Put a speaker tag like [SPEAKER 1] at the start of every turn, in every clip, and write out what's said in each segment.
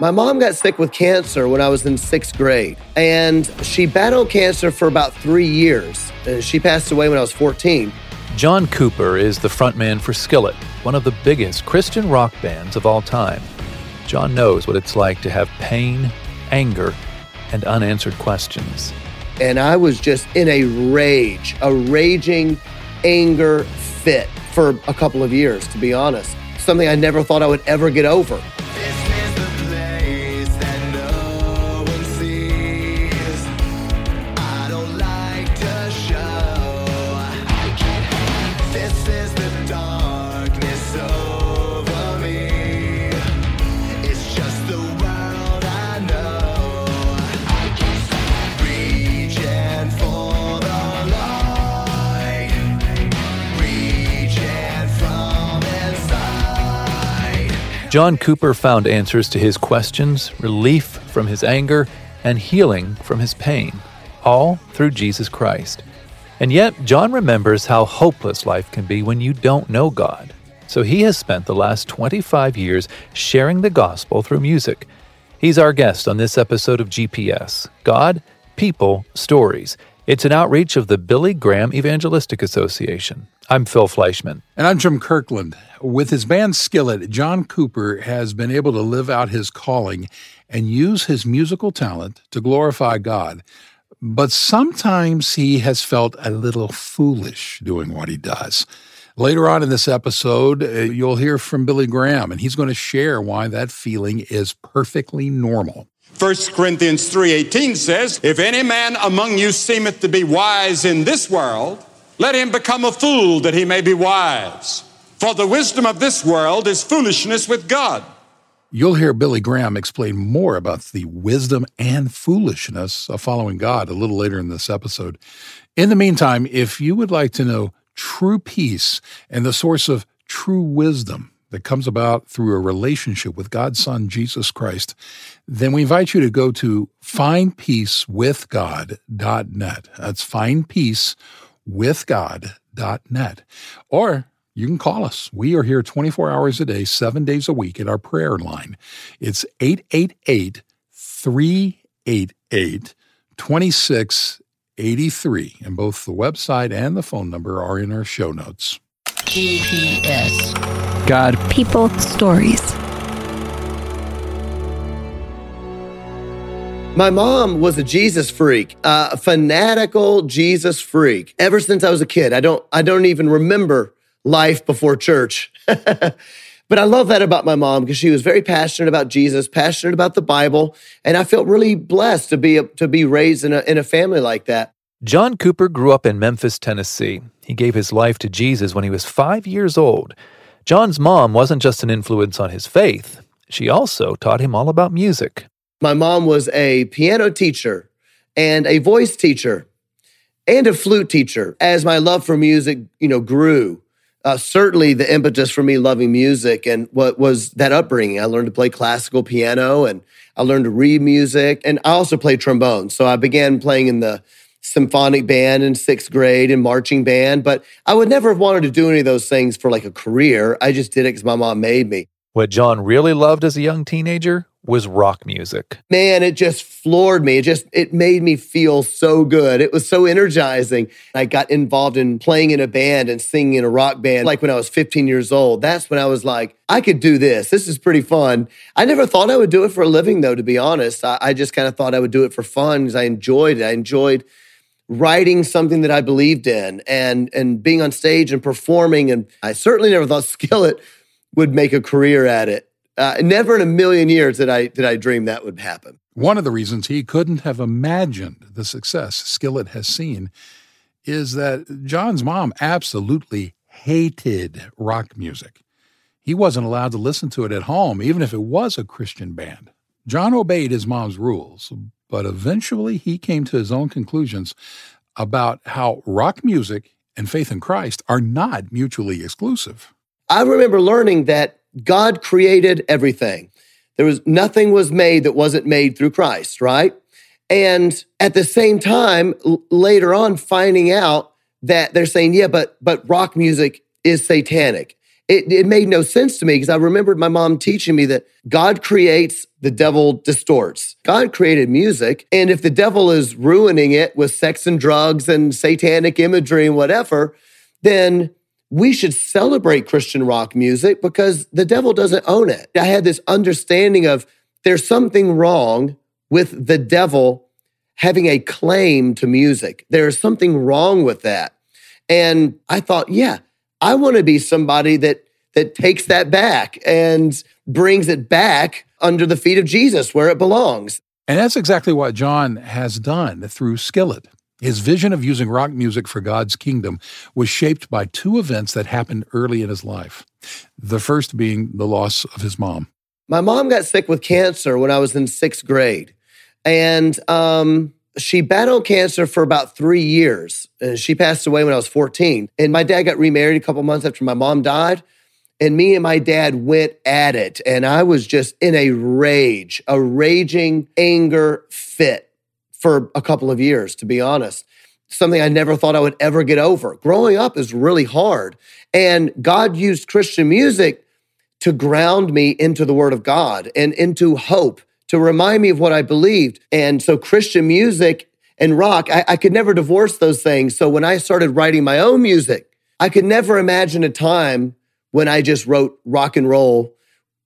[SPEAKER 1] My mom got sick with cancer when I was in sixth grade, and she battled cancer for about three years. And she passed away when I was 14.
[SPEAKER 2] John Cooper is the frontman for Skillet, one of the biggest Christian rock bands of all time. John knows what it's like to have pain, anger, and unanswered questions.
[SPEAKER 1] And I was just in a rage, a raging anger fit for a couple of years, to be honest. Something I never thought I would ever get over.
[SPEAKER 2] John Cooper found answers to his questions, relief from his anger, and healing from his pain, all through Jesus Christ. And yet, John remembers how hopeless life can be when you don't know God. So he has spent the last 25 years sharing the gospel through music. He's our guest on this episode of GPS God, People, Stories. It's an outreach of the Billy Graham Evangelistic Association. I'm Phil Fleischman.
[SPEAKER 3] And I'm Jim Kirkland. With his band Skillet, John Cooper has been able to live out his calling and use his musical talent to glorify God. But sometimes he has felt a little foolish doing what he does. Later on in this episode, uh, you'll hear from Billy Graham, and he's going to share why that feeling is perfectly normal.
[SPEAKER 4] 1 Corinthians 3:18 says, "If any man among you seemeth to be wise in this world, let him become a fool that he may be wise. For the wisdom of this world is foolishness with God."
[SPEAKER 3] You'll hear Billy Graham explain more about the wisdom and foolishness of following God a little later in this episode. In the meantime, if you would like to know true peace and the source of true wisdom, that comes about through a relationship with God's Son, Jesus Christ, then we invite you to go to findpeacewithgod.net. That's findpeacewithgod.net. Or you can call us. We are here 24 hours a day, seven days a week at our prayer line. It's 888 388 2683. And both the website and the phone number are in our show notes.
[SPEAKER 5] GPS. God. People. Stories.
[SPEAKER 1] My mom was a Jesus freak, a fanatical Jesus freak. Ever since I was a kid, I don't, I don't even remember life before church. but I love that about my mom because she was very passionate about Jesus, passionate about the Bible, and I felt really blessed to be to be raised in a in a family like that.
[SPEAKER 2] John Cooper grew up in Memphis, Tennessee. He gave his life to Jesus when he was five years old. John's mom wasn't just an influence on his faith, she also taught him all about music.
[SPEAKER 1] My mom was a piano teacher and a voice teacher and a flute teacher. As my love for music, you know, grew, uh, certainly the impetus for me loving music and what was that upbringing. I learned to play classical piano and I learned to read music and I also played trombone. So I began playing in the symphonic band in sixth grade and marching band, but I would never have wanted to do any of those things for like a career. I just did it because my mom made me.
[SPEAKER 2] What John really loved as a young teenager was rock music.
[SPEAKER 1] Man, it just floored me. It just it made me feel so good. It was so energizing. I got involved in playing in a band and singing in a rock band like when I was 15 years old. That's when I was like, I could do this. This is pretty fun. I never thought I would do it for a living though, to be honest. I, I just kind of thought I would do it for fun because I enjoyed it. I enjoyed writing something that I believed in and and being on stage and performing. And I certainly never thought Skillet would make a career at it. Uh, never in a million years did I did I dream that would happen.
[SPEAKER 3] One of the reasons he couldn't have imagined the success Skillet has seen is that John's mom absolutely hated rock music. He wasn't allowed to listen to it at home, even if it was a Christian band. John obeyed his mom's rules, but eventually he came to his own conclusions about how rock music and faith in Christ are not mutually exclusive.
[SPEAKER 1] I remember learning that God created everything. There was nothing was made that wasn't made through Christ, right? And at the same time, l- later on, finding out that they're saying, yeah, but but rock music is satanic. It, it made no sense to me because I remembered my mom teaching me that God creates, the devil distorts. God created music. And if the devil is ruining it with sex and drugs and satanic imagery and whatever, then we should celebrate Christian rock music because the devil doesn't own it. I had this understanding of there's something wrong with the devil having a claim to music. There's something wrong with that. And I thought, yeah, I want to be somebody that that takes that back and brings it back under the feet of Jesus where it belongs.
[SPEAKER 3] And that's exactly what John has done through Skillet. His vision of using rock music for God's kingdom was shaped by two events that happened early in his life. The first being the loss of his mom.
[SPEAKER 1] My mom got sick with cancer when I was in sixth grade. And um, she battled cancer for about three years. And she passed away when I was 14. And my dad got remarried a couple months after my mom died. And me and my dad went at it. And I was just in a rage, a raging anger fit for a couple of years, to be honest. Something I never thought I would ever get over. Growing up is really hard. And God used Christian music to ground me into the Word of God and into hope to remind me of what I believed. And so Christian music and rock, I, I could never divorce those things. So when I started writing my own music, I could never imagine a time when I just wrote rock and roll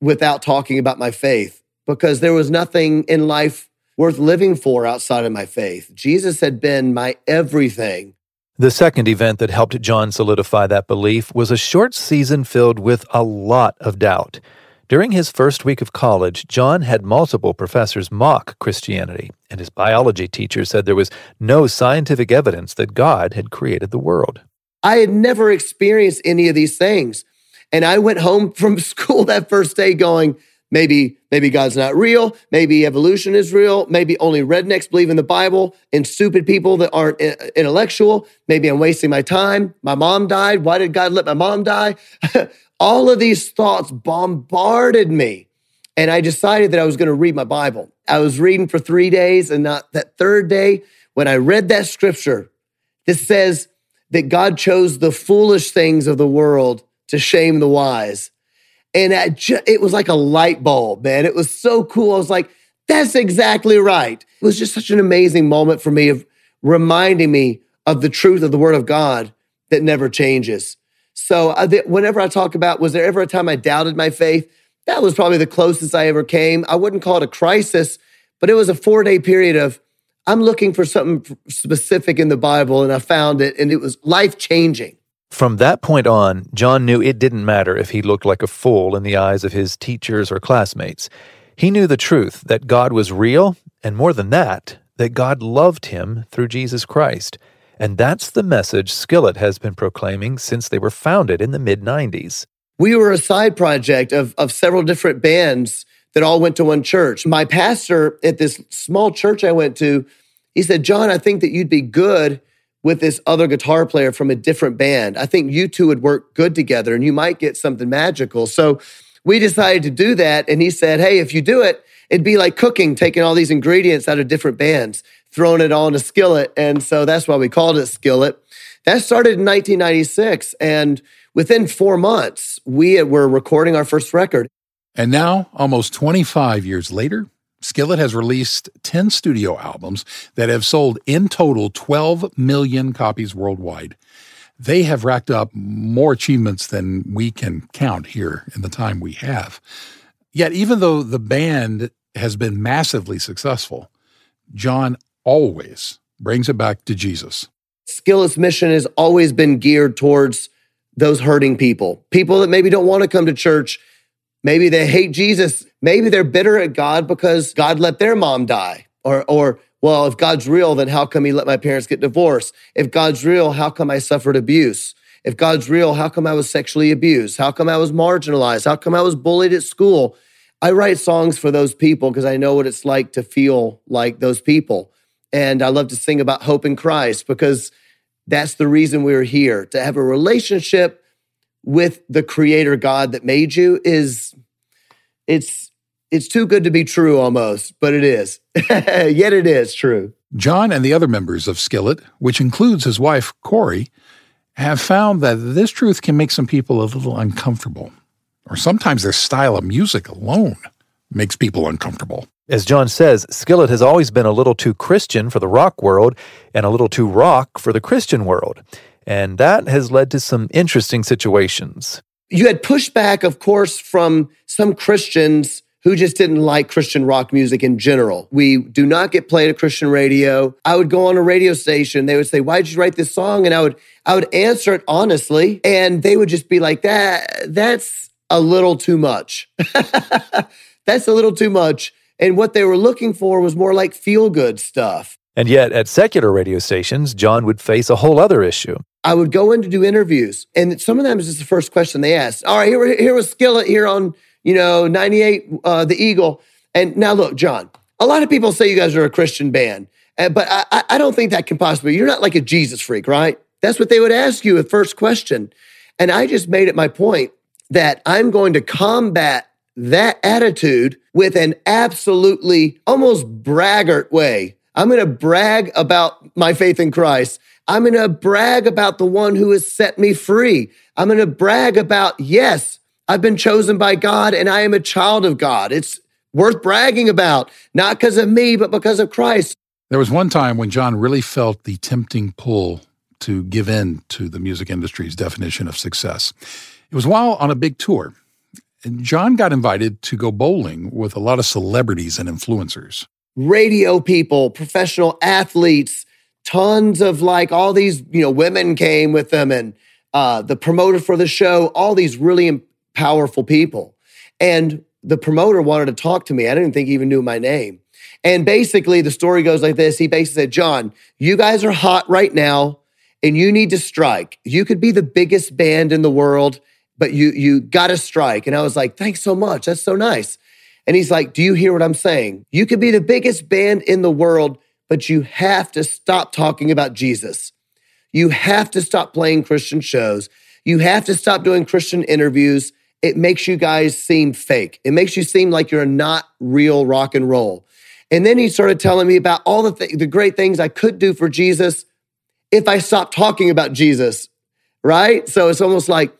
[SPEAKER 1] without talking about my faith because there was nothing in life worth living for outside of my faith. Jesus had been my everything.
[SPEAKER 2] The second event that helped John solidify that belief was a short season filled with a lot of doubt. During his first week of college, John had multiple professors mock Christianity, and his biology teacher said there was no scientific evidence that God had created the world.
[SPEAKER 1] I had never experienced any of these things. And I went home from school that first day going, maybe, maybe God's not real. Maybe evolution is real. Maybe only rednecks believe in the Bible and stupid people that aren't uh, intellectual. Maybe I'm wasting my time. My mom died. Why did God let my mom die? All of these thoughts bombarded me. And I decided that I was going to read my Bible. I was reading for three days, and not that third day, when I read that scripture, this says that God chose the foolish things of the world to shame the wise. And it was like a light bulb, man. It was so cool. I was like, that's exactly right. It was just such an amazing moment for me of reminding me of the truth of the word of God that never changes. So whenever I talk about, was there ever a time I doubted my faith? That was probably the closest I ever came. I wouldn't call it a crisis, but it was a four day period of, I'm looking for something specific in the Bible, and I found it, and it was life changing.
[SPEAKER 2] From that point on, John knew it didn't matter if he looked like a fool in the eyes of his teachers or classmates. He knew the truth that God was real, and more than that, that God loved him through Jesus Christ. And that's the message Skillet has been proclaiming since they were founded in the mid 90s.
[SPEAKER 1] We were a side project of, of several different bands that all went to one church. My pastor at this small church I went to, he said, John, I think that you'd be good with this other guitar player from a different band. I think you two would work good together and you might get something magical. So we decided to do that. And he said, Hey, if you do it, it'd be like cooking, taking all these ingredients out of different bands thrown it on a skillet. And so that's why we called it Skillet. That started in 1996. And within four months, we were recording our first record.
[SPEAKER 3] And now, almost 25 years later, Skillet has released 10 studio albums that have sold in total 12 million copies worldwide. They have racked up more achievements than we can count here in the time we have. Yet, even though the band has been massively successful, John always brings it back to Jesus.
[SPEAKER 1] Skillet's mission has always been geared towards those hurting people, people that maybe don't want to come to church. Maybe they hate Jesus. Maybe they're bitter at God because God let their mom die. Or, or, well, if God's real, then how come he let my parents get divorced? If God's real, how come I suffered abuse? If God's real, how come I was sexually abused? How come I was marginalized? How come I was bullied at school? I write songs for those people because I know what it's like to feel like those people. And I love to sing about hope in Christ because that's the reason we're here to have a relationship with the creator God that made you is it's it's too good to be true almost, but it is. Yet it is true.
[SPEAKER 3] John and the other members of Skillet, which includes his wife Korey, have found that this truth can make some people a little uncomfortable, or sometimes their style of music alone makes people uncomfortable.
[SPEAKER 2] As John says, Skillet has always been a little too Christian for the rock world and a little too rock for the Christian world. And that has led to some interesting situations.
[SPEAKER 1] You had pushback, of course, from some Christians who just didn't like Christian rock music in general. We do not get played at Christian radio. I would go on a radio station. They would say, "Why did you write this song?" And I would I would answer it honestly, and they would just be like, "That that's a little too much. that's a little too much." And what they were looking for was more like feel good stuff.
[SPEAKER 2] And yet, at secular radio stations, John would face a whole other issue.
[SPEAKER 1] I would go in to do interviews, and some of them is just the first question they asked. All right, here, here was Skillet here on you know, 98, uh, the Eagle. And now look, John, a lot of people say you guys are a Christian band, uh, but I, I don't think that can possibly, you're not like a Jesus freak, right? That's what they would ask you at first question. And I just made it my point that I'm going to combat that attitude with an absolutely almost braggart way. I'm going to brag about my faith in Christ. I'm going to brag about the one who has set me free. I'm going to brag about, yes, I've been chosen by God and I am a child of God. It's worth bragging about, not because of me, but because of Christ.
[SPEAKER 3] There was one time when John really felt the tempting pull to give in to the music industry's definition of success. It was while on a big tour. And John got invited to go bowling with a lot of celebrities and influencers.
[SPEAKER 1] Radio people, professional athletes, tons of like all these, you know, women came with them and uh, the promoter for the show, all these really powerful people. And the promoter wanted to talk to me. I didn't think he even knew my name. And basically, the story goes like this. He basically said, John, you guys are hot right now and you need to strike. You could be the biggest band in the world, but you, you got to strike. And I was like, thanks so much. That's so nice. And he's like, do you hear what I'm saying? You could be the biggest band in the world, but you have to stop talking about Jesus. You have to stop playing Christian shows. You have to stop doing Christian interviews it makes you guys seem fake. It makes you seem like you're not real rock and roll. And then he started telling me about all the, th- the great things I could do for Jesus if I stopped talking about Jesus, right? So it's almost like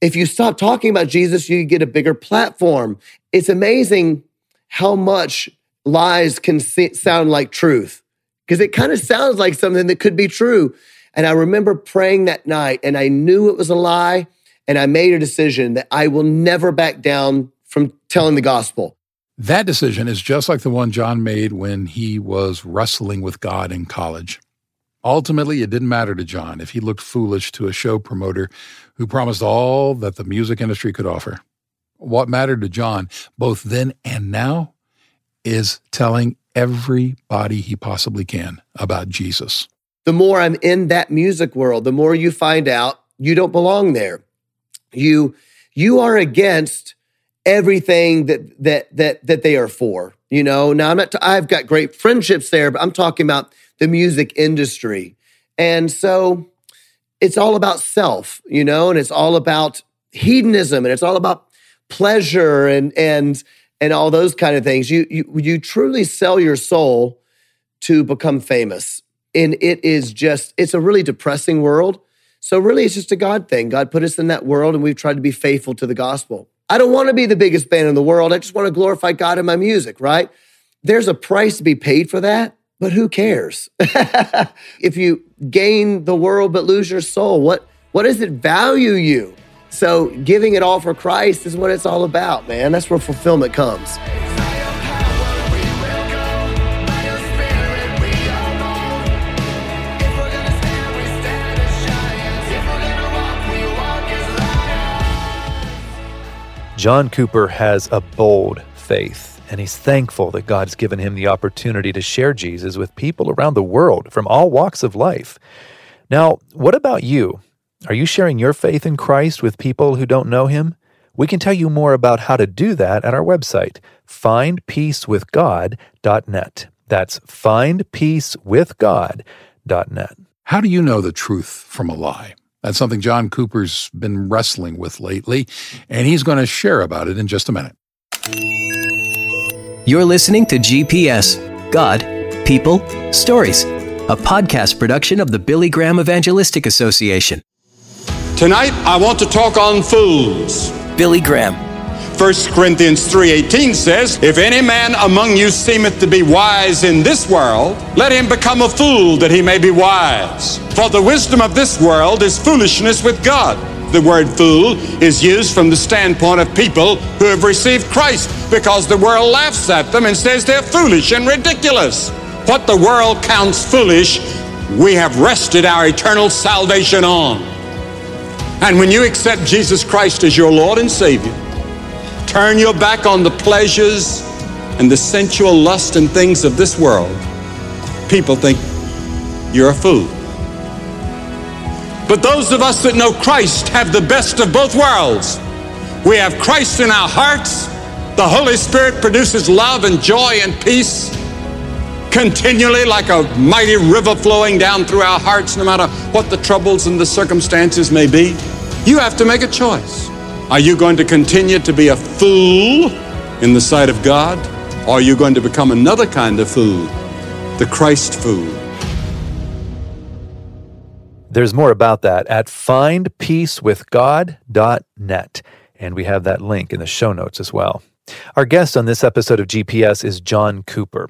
[SPEAKER 1] if you stop talking about Jesus, you get a bigger platform. It's amazing how much lies can sound like truth because it kind of sounds like something that could be true. And I remember praying that night and I knew it was a lie. And I made a decision that I will never back down from telling the gospel.
[SPEAKER 3] That decision is just like the one John made when he was wrestling with God in college. Ultimately, it didn't matter to John if he looked foolish to a show promoter who promised all that the music industry could offer. What mattered to John, both then and now, is telling everybody he possibly can about Jesus.
[SPEAKER 1] The more I'm in that music world, the more you find out you don't belong there you you are against everything that that that that they are for. You know, now I'm not. T- I've got great friendships there, but I'm talking about the music industry, and so it's all about self. You know, and it's all about hedonism, and it's all about pleasure, and and and all those kind of things. You you you truly sell your soul to become famous, and it is just it's a really depressing world so really, it's just a God thing. God put us in that world and we've tried to be faithful to the gospel. I don't want to be the biggest band in the world. I just want to glorify God in my music, right? There's a price to be paid for that, but who cares? if you gain the world but lose your soul, what, what does it value you? So giving it all for Christ is what it's all about, man. That's where fulfillment comes.
[SPEAKER 2] John Cooper has a bold faith, and he's thankful that God's given him the opportunity to share Jesus with people around the world from all walks of life. Now, what about you? Are you sharing your faith in Christ with people who don't know him? We can tell you more about how to do that at our website, findpeacewithgod.net. That's findpeacewithgod.net.
[SPEAKER 3] How do you know the truth from a lie? That's something John Cooper's been wrestling with lately, and he's going to share about it in just a minute.
[SPEAKER 6] You're listening to GPS God, People, Stories, a podcast production of the Billy Graham Evangelistic Association.
[SPEAKER 4] Tonight, I want to talk on fools.
[SPEAKER 6] Billy Graham.
[SPEAKER 4] 1 Corinthians 3:18 says, "If any man among you seemeth to be wise in this world, let him become a fool that he may be wise. For the wisdom of this world is foolishness with God." The word fool is used from the standpoint of people who have received Christ because the world laughs at them and says they're foolish and ridiculous. What the world counts foolish, we have rested our eternal salvation on. And when you accept Jesus Christ as your Lord and Savior, turn your back on the pleasures and the sensual lust and things of this world, people think you're a fool. But those of us that know Christ have the best of both worlds. We have Christ in our hearts. The Holy Spirit produces love and joy and peace continually like a mighty river flowing down through our hearts, no matter what the troubles and the circumstances may be. You have to make a choice. Are you going to continue to be a fool in the sight of God? Or are you going to become another kind of fool, the Christ fool?
[SPEAKER 2] There's more about that at findpeacewithgod.net, and we have that link in the show notes as well. Our guest on this episode of GPS is John Cooper,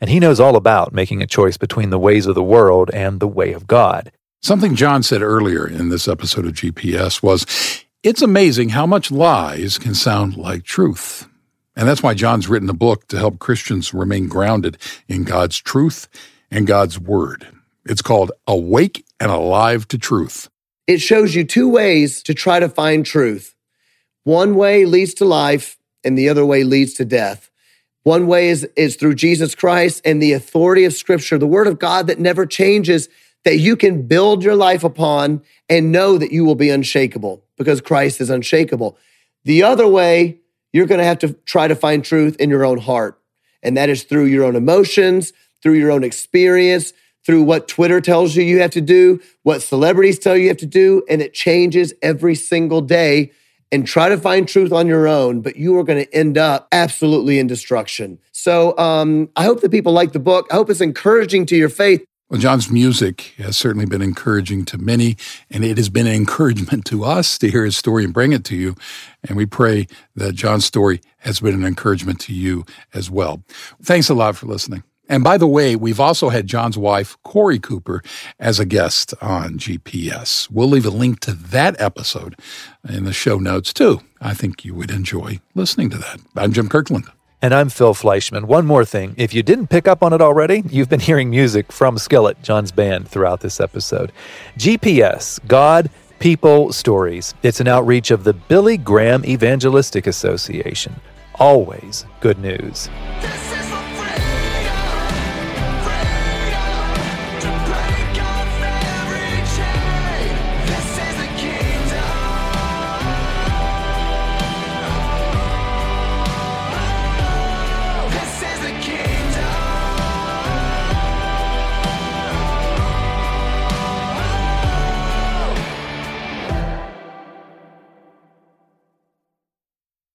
[SPEAKER 2] and he knows all about making a choice between the ways of the world and the way of God.
[SPEAKER 3] Something John said earlier in this episode of GPS was it's amazing how much lies can sound like truth. And that's why John's written a book to help Christians remain grounded in God's truth and God's word. It's called Awake and Alive to Truth.
[SPEAKER 1] It shows you two ways to try to find truth. One way leads to life, and the other way leads to death. One way is, is through Jesus Christ and the authority of Scripture, the Word of God that never changes, that you can build your life upon and know that you will be unshakable because Christ is unshakable. The other way, you're going to have to try to find truth in your own heart. And that is through your own emotions, through your own experience, through what Twitter tells you you have to do, what celebrities tell you you have to do, and it changes every single day. And try to find truth on your own, but you are going to end up absolutely in destruction. So um, I hope that people like the book. I hope it's encouraging to your faith.
[SPEAKER 3] Well, John's music has certainly been encouraging to many, and it has been an encouragement to us to hear his story and bring it to you. And we pray that John's story has been an encouragement to you as well. Thanks a lot for listening. And by the way, we've also had John's wife, Korey Cooper, as a guest on GPS. We'll leave a link to that episode in the show notes too. I think you would enjoy listening to that. I'm Jim Kirkland.
[SPEAKER 2] And I'm Phil Fleischman. One more thing. If you didn't pick up on it already, you've been hearing music from Skillet, John's band, throughout this episode. GPS, God, People, Stories. It's an outreach of the Billy Graham Evangelistic Association. Always good news.